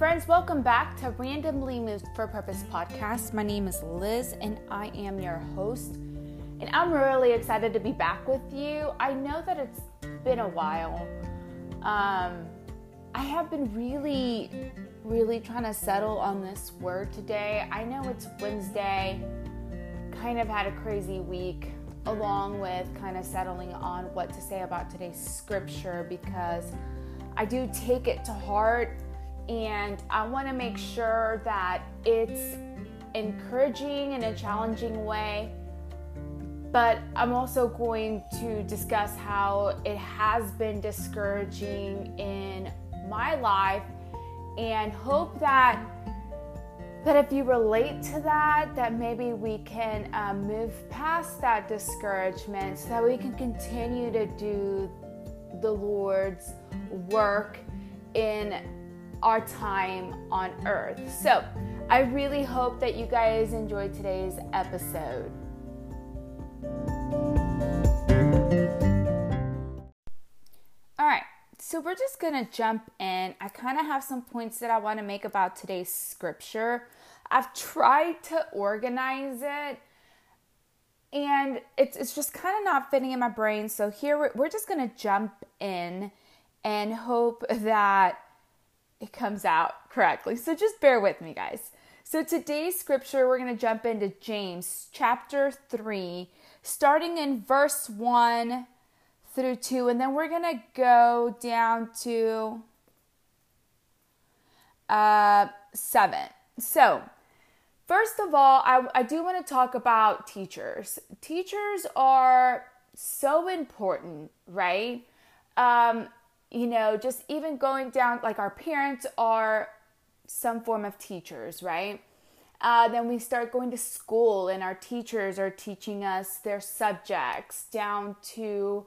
friends, welcome back to Randomly Moved for Purpose podcast. My name is Liz and I am your host. And I'm really excited to be back with you. I know that it's been a while. Um, I have been really, really trying to settle on this word today. I know it's Wednesday, kind of had a crazy week, along with kind of settling on what to say about today's scripture because I do take it to heart and I want to make sure that it's encouraging in a challenging way. But I'm also going to discuss how it has been discouraging in my life and hope that that if you relate to that that maybe we can uh, move past that discouragement so that we can continue to do the lord's work in our time on earth so i really hope that you guys enjoyed today's episode all right so we're just to jump in. I kind of have some points that I want to make about today's scripture. I've tried to organize it and it's, it's just kind of not fitting in my brain. So here we're, we're just to jump in and hope that it comes out correctly. So just bear with me, guys. So today's scripture, we're going to jump into James chapter 3, starting in verse 1 through 2, and then we're going to go down to uh, 7. So, first of all, I, I do want to talk about teachers. Teachers are so important, right? Um, you know, just even going down, like our parents are some form of teachers, right? Uh, then we start going to school, and our teachers are teaching us their subjects down to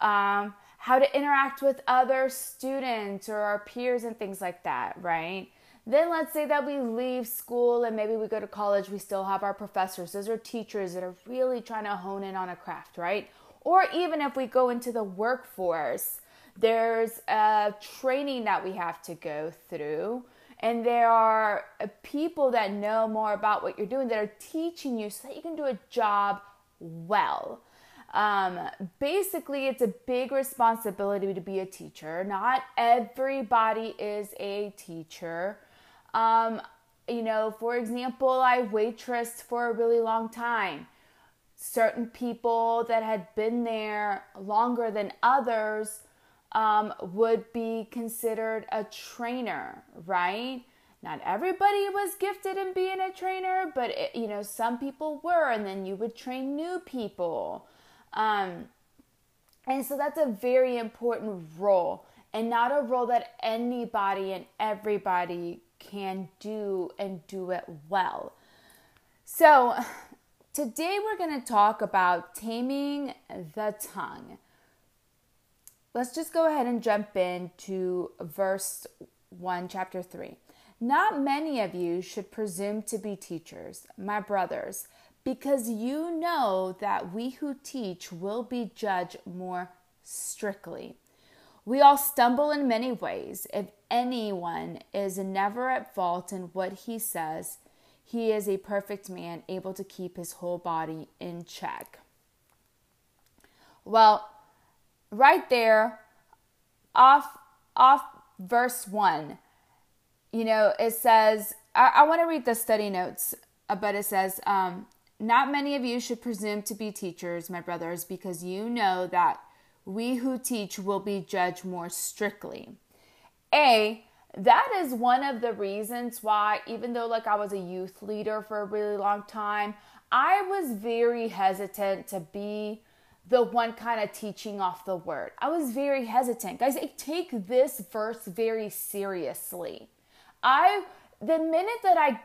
um, how to interact with other students or our peers and things like that, right? Then let's say that we leave school and maybe we go to college, we still have our professors. Those are teachers that are really trying to hone in on a craft, right? Or even if we go into the workforce, there's a training that we have to go through. And there are people that know more about what you're doing that are teaching you so that you can do a job well. Um, basically, it's a big responsibility to be a teacher. Not everybody is a teacher. Um, you know, for example, I waitressed for a really long time. Certain people that had been there longer than others um, would be considered a trainer, right? Not everybody was gifted in being a trainer, but it, you know, some people were, and then you would train new people. Um, and so that's a very important role and not a role that anybody and everybody can do and do it well. So, today we're going to talk about taming the tongue. Let's just go ahead and jump into verse 1, chapter 3. Not many of you should presume to be teachers, my brothers because you know that we who teach will be judged more strictly. We all stumble in many ways. If anyone is never at fault in what he says, he is a perfect man, able to keep his whole body in check. Well, right there, off off verse one, you know, it says. I, I want to read the study notes, uh, but it says, um, not many of you should presume to be teachers, my brothers, because you know that we who teach will be judged more strictly. A, that is one of the reasons why, even though like I was a youth leader for a really long time, I was very hesitant to be the one kind of teaching off the word. I was very hesitant. Guys, I take this verse very seriously. I the minute that I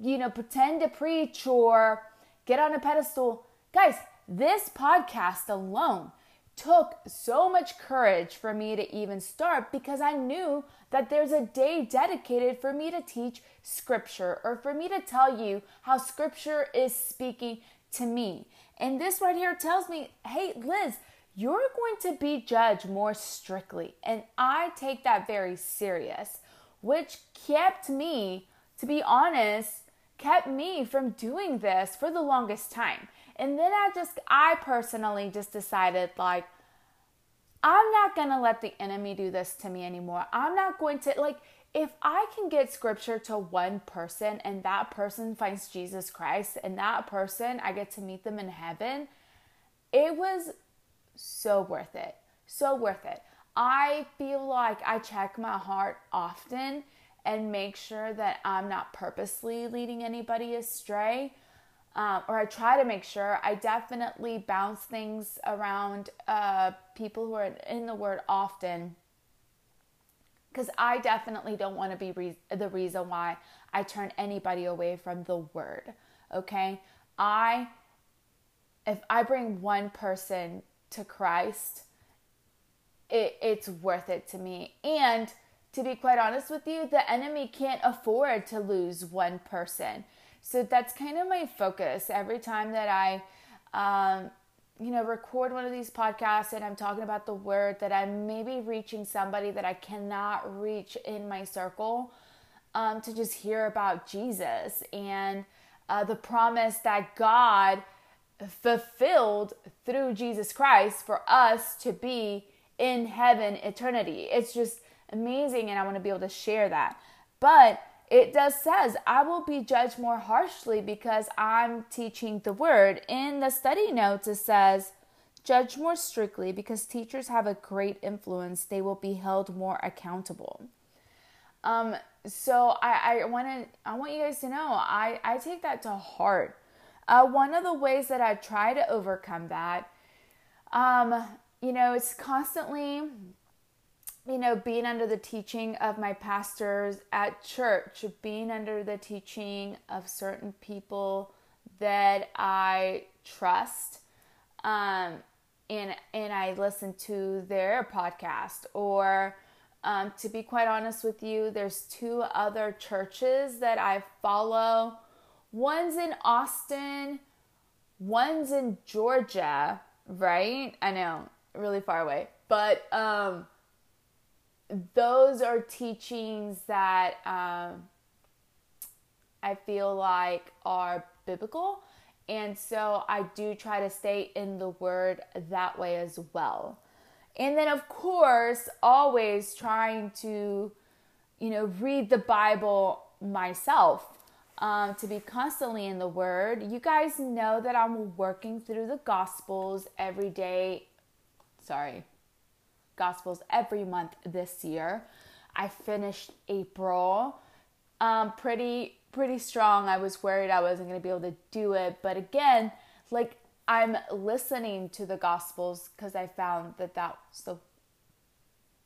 you know pretend to preach or get on a pedestal. Guys, this podcast alone took so much courage for me to even start because I knew that there's a day dedicated for me to teach scripture or for me to tell you how scripture is speaking to me. And this right here tells me, hey, Liz, you're going to be judged more strictly. And I take that very serious. which kept me, to be honest, kept me from doing this for the longest time. And then I just, I personally just decided like, I'm not going to let the enemy do this to me anymore. I'm not going to, like, if I can get scripture to one person and that person finds Jesus Christ and that person, I get to meet them in heaven, it was so worth it. So worth it. I feel like I check my heart often and make sure that I'm not purposely leading anybody astray. Um, or I try to make sure I definitely bounce things around uh, people who are in the word often because I definitely don't want to be re- the reason why I turn anybody away from the word. Okay, I if I bring one person to Christ, it, it's worth it to me. And to be quite honest with you, the enemy can't afford to lose one person. So that's kind of my focus every time that I, um, you know, record one of these podcasts and I'm talking about the word that I'm maybe reaching somebody that I cannot reach in my circle um, to just hear about Jesus and uh, the promise that God fulfilled through Jesus Christ for us to be in heaven eternity. It's just amazing and I want to be able to share that. But it does says I will be judged more harshly because I'm teaching the word. In the study notes it says judge more strictly because teachers have a great influence. They will be held more accountable. Um so I, I want to I want you guys to know I, I take that to heart. Uh, one of the ways that I try to overcome that, um, you know, it's constantly you know, being under the teaching of my pastors at church, being under the teaching of certain people that I trust, um, and and I listen to their podcast. Or, um, to be quite honest with you, there's two other churches that I follow. One's in Austin, one's in Georgia. Right? I know, really far away, but um those are teachings that um, I feel like are biblical. And so I do try to stay in the word that way as well. And then, of course, always trying to, you know, read the Bible myself, um, to be constantly in the word. You guys know that I'm working through the Gospels every day. Sorry, Gospels every month this year. I finished April um, pretty pretty strong. I was worried I wasn't going to be able to do it, but again, like I'm listening to the Gospels because I found that that's the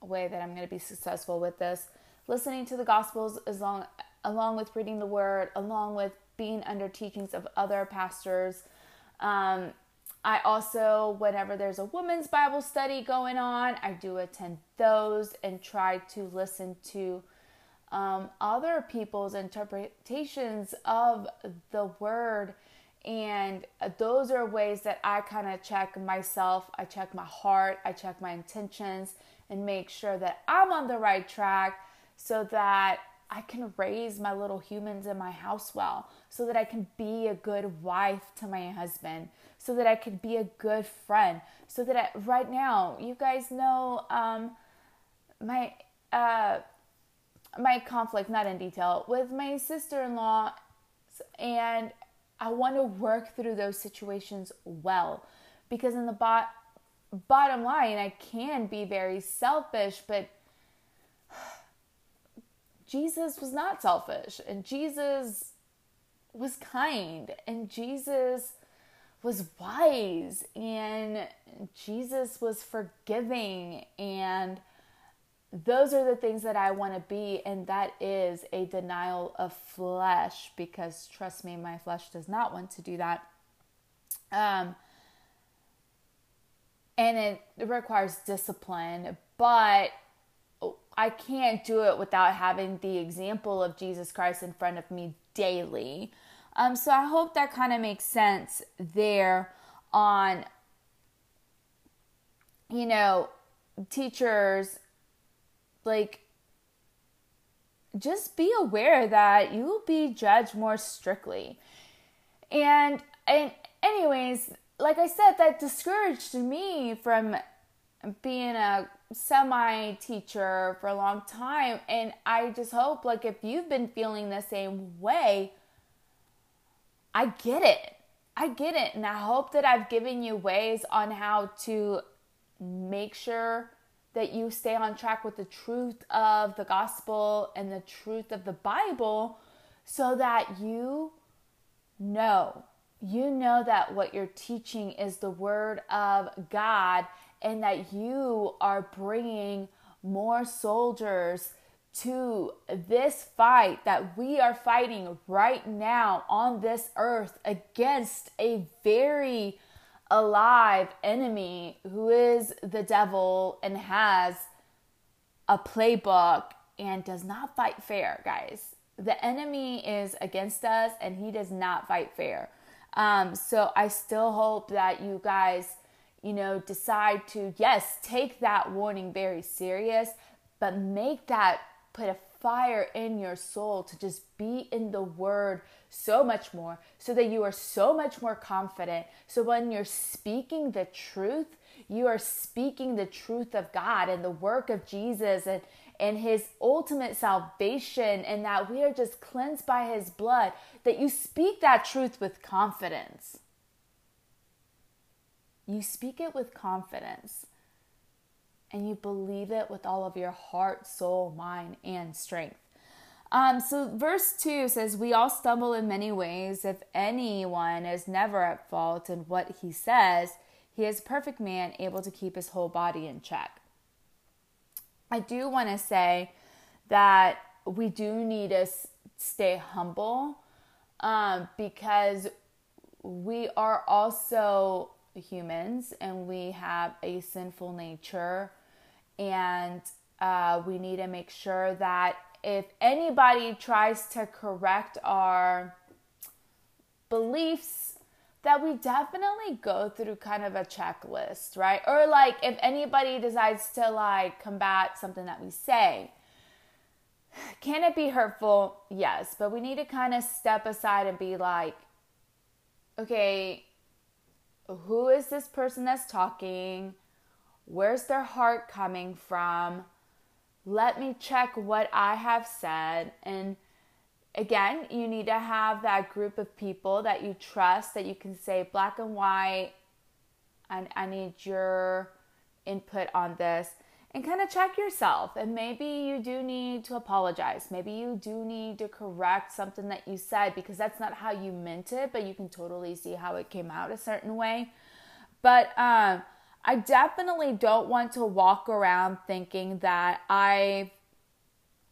way that I'm going to be successful with this. Listening to the Gospels as long along with reading the Word, along with being under teachings of other pastors. Um, I also, whenever there's a women's Bible study going on, I do attend those and try to listen to um, other people's interpretations of the word. And those are ways that I kind of check myself. I check my heart, I check my intentions, and make sure that I'm on the right track so that I can raise my little humans in my house well, so that I can be a good wife to my husband, so that I could be a good friend, so that I, right now, you guys know um, my uh, my conflict, not in detail, with my sister-in-law, and I want to work through those situations well, because in the bot bottom line, I can be very selfish, but Jesus was not selfish, and Jesus was kind, and Jesus was wise and Jesus was forgiving and those are the things that I want to be and that is a denial of flesh because trust me my flesh does not want to do that. Um and it requires discipline but I can't do it without having the example of Jesus Christ in front of me daily um, so I hope that kind of makes sense there on, you know, teachers like just be aware that you will be judged more strictly. And and anyways, like I said, that discouraged me from being a semi teacher for a long time. And I just hope, like, if you've been feeling the same way, I get it. I get it. And I hope that I've given you ways on how to make sure that you stay on track with the truth of the gospel and the truth of the Bible so that you know, you know that what you're teaching is the word of God and that you are bringing more soldiers to this fight that we are fighting right now on this earth against a very alive enemy who is the devil and has a playbook and does not fight fair, guys. The enemy is against us and he does not fight fair. Um, so I still hope that you guys, you know, decide to, yes, take that warning very serious, but make that put a fire in your soul to just be in the word so much more so that you are so much more confident. So when you're speaking the truth, you are speaking the truth of God and the work of Jesus and and his ultimate salvation and that we are just cleansed by his blood that you speak that truth with confidence. You speak it with confidence and you believe it with all of your heart, soul, mind, and strength. Um, so, verse 2 says, We all stumble in many ways. If anyone is never at fault in what he says, he is a perfect man, able to keep his whole body in check. I do want to say that we do need to stay humble um, because we are also humans and we have a sinful nature and uh, we need to make sure that if anybody tries to correct our beliefs, that we definitely go through kind of a checklist, right? Or like if anybody decides to like combat something that we say, can it be hurtful? Yes, but we need to kind of step aside and be like, okay, who is this person that's talking? Where's their heart coming from? Let me check what I have said. And again, you need to have that group of people that you trust that you can say black and white. And I need your input on this and kind of check yourself. And maybe you do need to apologize. Maybe you do need to correct something that you said because that's not how you meant it, but you can totally see how it came out a certain way. But um, I definitely don't want to walk around thinking that I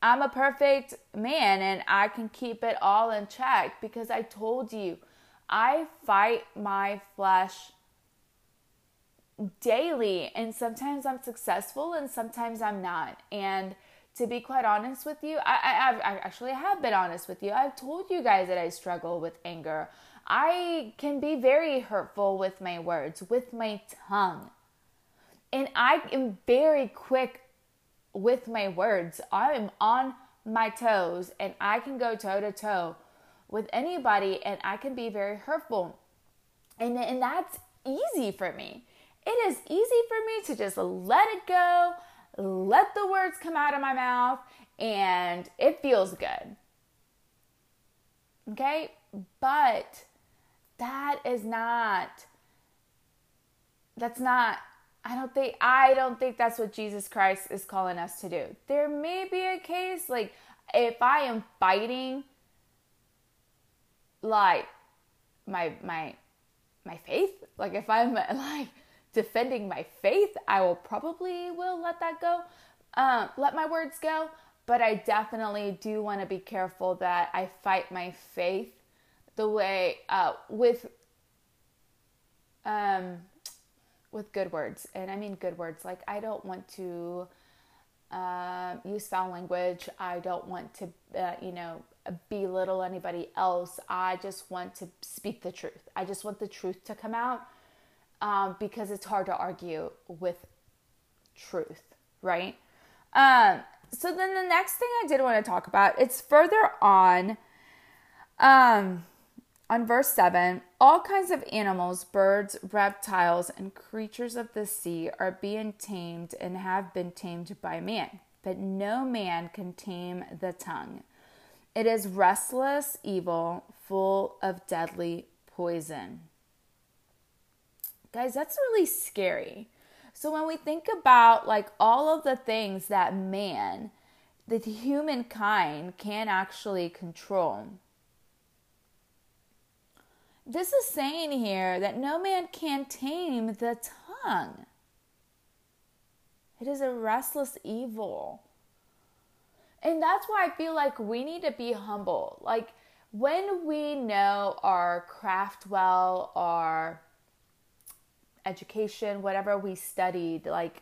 I'm a perfect man and I can keep it all in check because I told you I fight my flesh daily and sometimes I'm successful and sometimes I'm not. And to be quite honest with you, I, I, I actually have been honest with you. I've told you guys that I struggle with anger. I can be very hurtful with my words, with my tongue. And I am very quick with my words. I am on my toes and I can go toe to toe with anybody and I can be very hurtful. And, and that's easy for me. It is easy for me to just let it go, let the words come out of my mouth, and it feels good. Okay? But that is not, that's not I don't think I don't think that's what Jesus Christ is calling us to do. There may be a case like if I am fighting like my my my faith, like if I'm like defending my faith, I will probably will let that go. Um, let my words go, but I definitely do want to be careful that I fight my faith the way uh, with um with good words. And I mean good words. Like, I don't want to uh, use foul language. I don't want to, uh, you know, belittle anybody else. I just want to speak the truth. I just want the truth to come out um, because it's hard to argue with truth, right? Um, so then the next thing I did want to talk about, it's further on um on verse 7, all kinds of animals, birds, reptiles, and creatures of the sea are being tamed and have been tamed by man, but no man can tame the tongue. It is restless evil, full of deadly poison. Guys, that's really scary. So when we think about like all of the things that man, the humankind can actually control. This is saying here that no man can tame the tongue. It is a restless evil. And that's why I feel like we need to be humble. Like when we know our craft well, our education, whatever we studied, like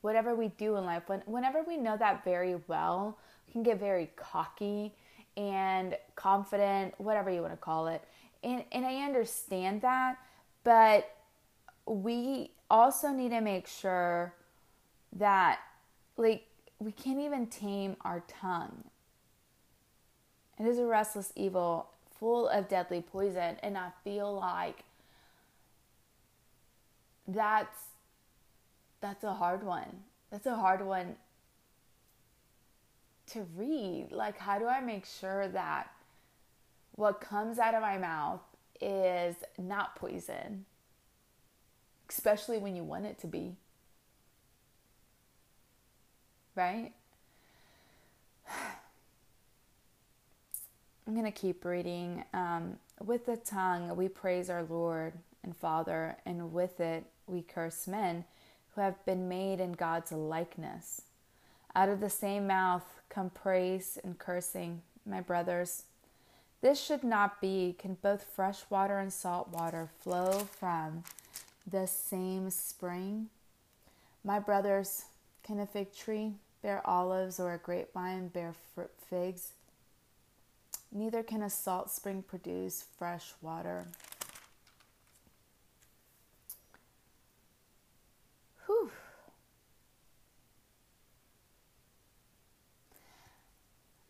whatever we do in life, when, whenever we know that very well, we can get very cocky and confident, whatever you want to call it. And, and I understand that, but we also need to make sure that, like, we can't even tame our tongue. It is a restless evil full of deadly poison, and I feel like that's that's a hard one. That's a hard one to read. Like how do I make sure that what comes out of my mouth is not poison? Especially when you want it to be. Right? I'm going to keep reading. Um, with the tongue, we praise our Lord and Father, and with it, we curse men who have been made in God's likeness. Out of the same mouth come praise and cursing, my brothers. This should not be. Can both fresh water and salt water flow from the same spring? My brothers, can a fig tree bear olives or a grapevine bear figs? Neither can a salt spring produce fresh water.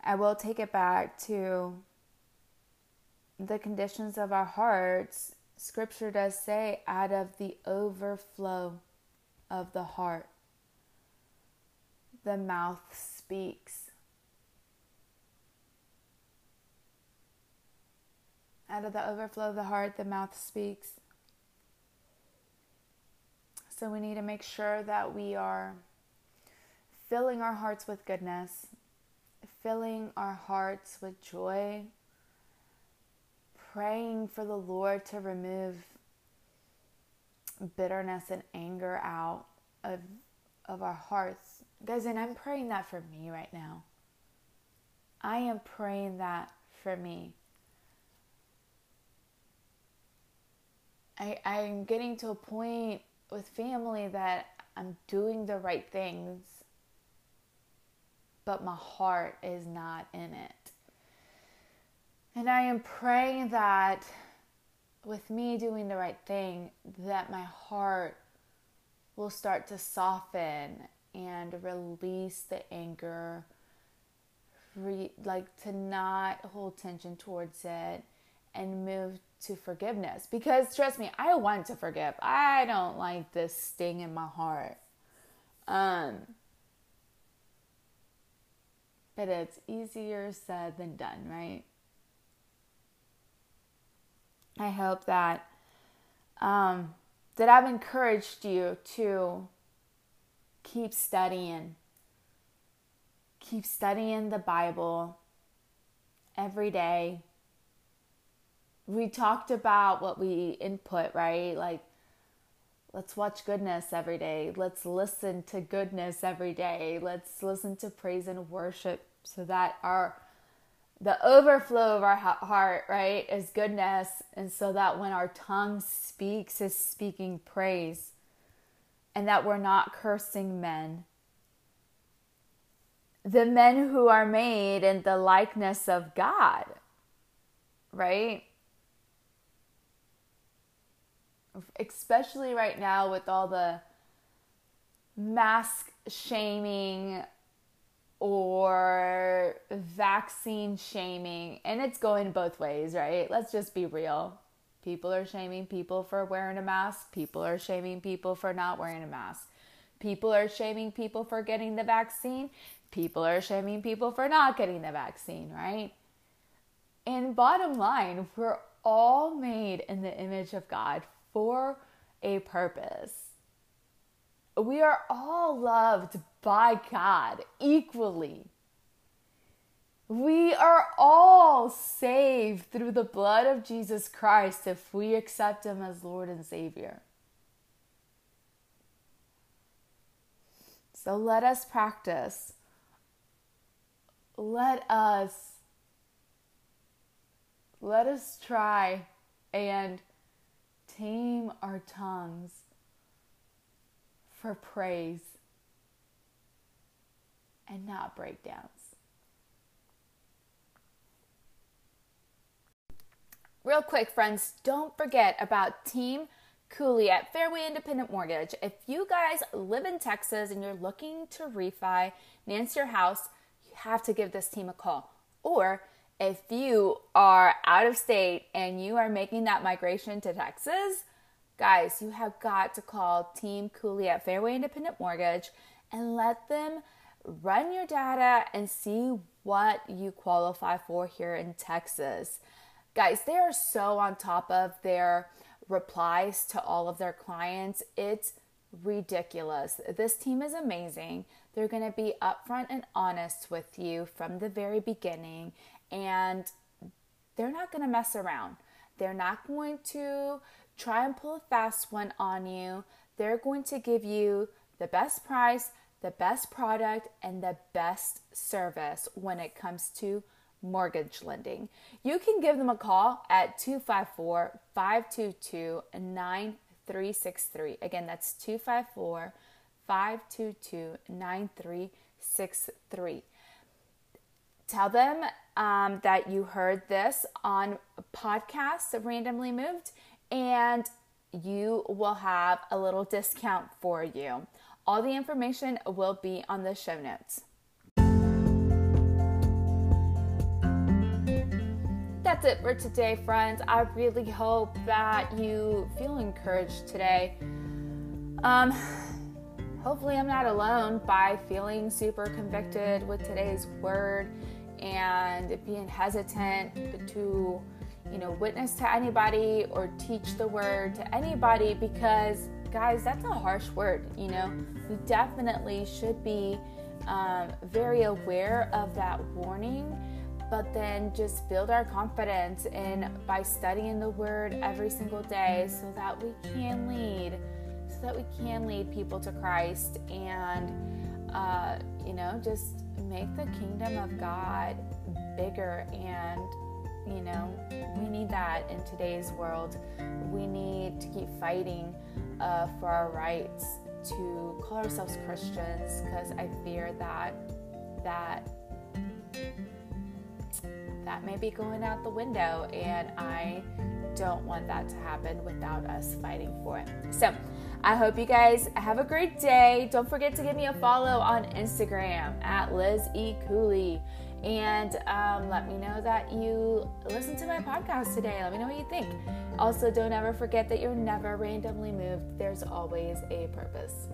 I will take it back to the conditions of our hearts. Scripture does say, out of the overflow of the heart, the mouth speaks. Out of the overflow of the heart, the mouth speaks. So we need to make sure that we are filling our hearts with goodness, filling our hearts with joy, praying for the Lord to remove bitterness and anger out of, of our hearts. Guys, and I'm praying that for me right now. I am praying that for me. I, I'm getting to a point with family that I'm doing the right things but my heart is not in it. And I am praying that with me doing the right thing, that my heart will start to soften and release the anger, re- like to not hold tension towards it and move to forgiveness. Because trust me, I want to forgive. I don't like this sting in my heart. Um, but it's easier said than done, right? I hope that um, that I've encouraged you to keep studying, keep studying the Bible every day. We talked about what we input, right? Like Let's watch goodness every day. Let's listen to goodness every day. Let's listen to praise and worship so that our the overflow of our heart, right, is goodness, and so that when our tongue speaks, is speaking praise, and that we're not cursing men. The men who are made in the likeness of God, right? especially right now with all the mask shaming or vaccine shaming. And it's going both ways, right? Let's just be real. People are shaming people for wearing a mask, people are shaming people for not wearing a mask. People are shaming people for getting the vaccine. People are shaming people for not getting the vaccine, right? And bottom line, we're all made in the image of God for a purpose. We are all loved by God equally. We are all saved through the blood of Jesus Christ if we accept Him as Lord and Savior. So let us practice. Let us let us try and tame our tongues for praise and not breakdowns. Real quick, friends, don't forget about Team Cooley at Fairway Independent Mortgage. If you guys live in Texas and you're looking to refi, finance your house, you have to give this team a call. Or if you are out of state and you are making that migration to Texas, guys, you have got to call Team Cooley at Fairway Independent Mortgage and let them run your data and see what you qualify for here in Texas. Guys, they are so on top of their replies to all of their clients. It's ridiculous. This team is amazing. They're going to be upfront and honest with you from the very beginning, and they're not going to mess around. They're not going to try and pull a fast one on you. They're going to give you the best price, the best product, and the best service when it comes to mortgage lending. You can give them a call at 254 522 9363. Again, that's 254 522 9363. Tell them um, that you heard this on podcast randomly moved and you will have a little discount for you. All the information will be on the show notes. That's it for today, friends. I really hope that you feel encouraged today. Um, hopefully, I'm not alone by feeling super convicted with today's word and being hesitant to, you know, witness to anybody or teach the word to anybody because, guys, that's a harsh word. You know, we definitely should be um, very aware of that warning but then just build our confidence in by studying the word every single day so that we can lead so that we can lead people to christ and uh, you know just make the kingdom of god bigger and you know we need that in today's world we need to keep fighting uh, for our rights to call ourselves christians because i fear that that that may be going out the window, and I don't want that to happen without us fighting for it. So, I hope you guys have a great day. Don't forget to give me a follow on Instagram at Liz E. Cooley. And um, let me know that you listen to my podcast today. Let me know what you think. Also, don't ever forget that you're never randomly moved, there's always a purpose.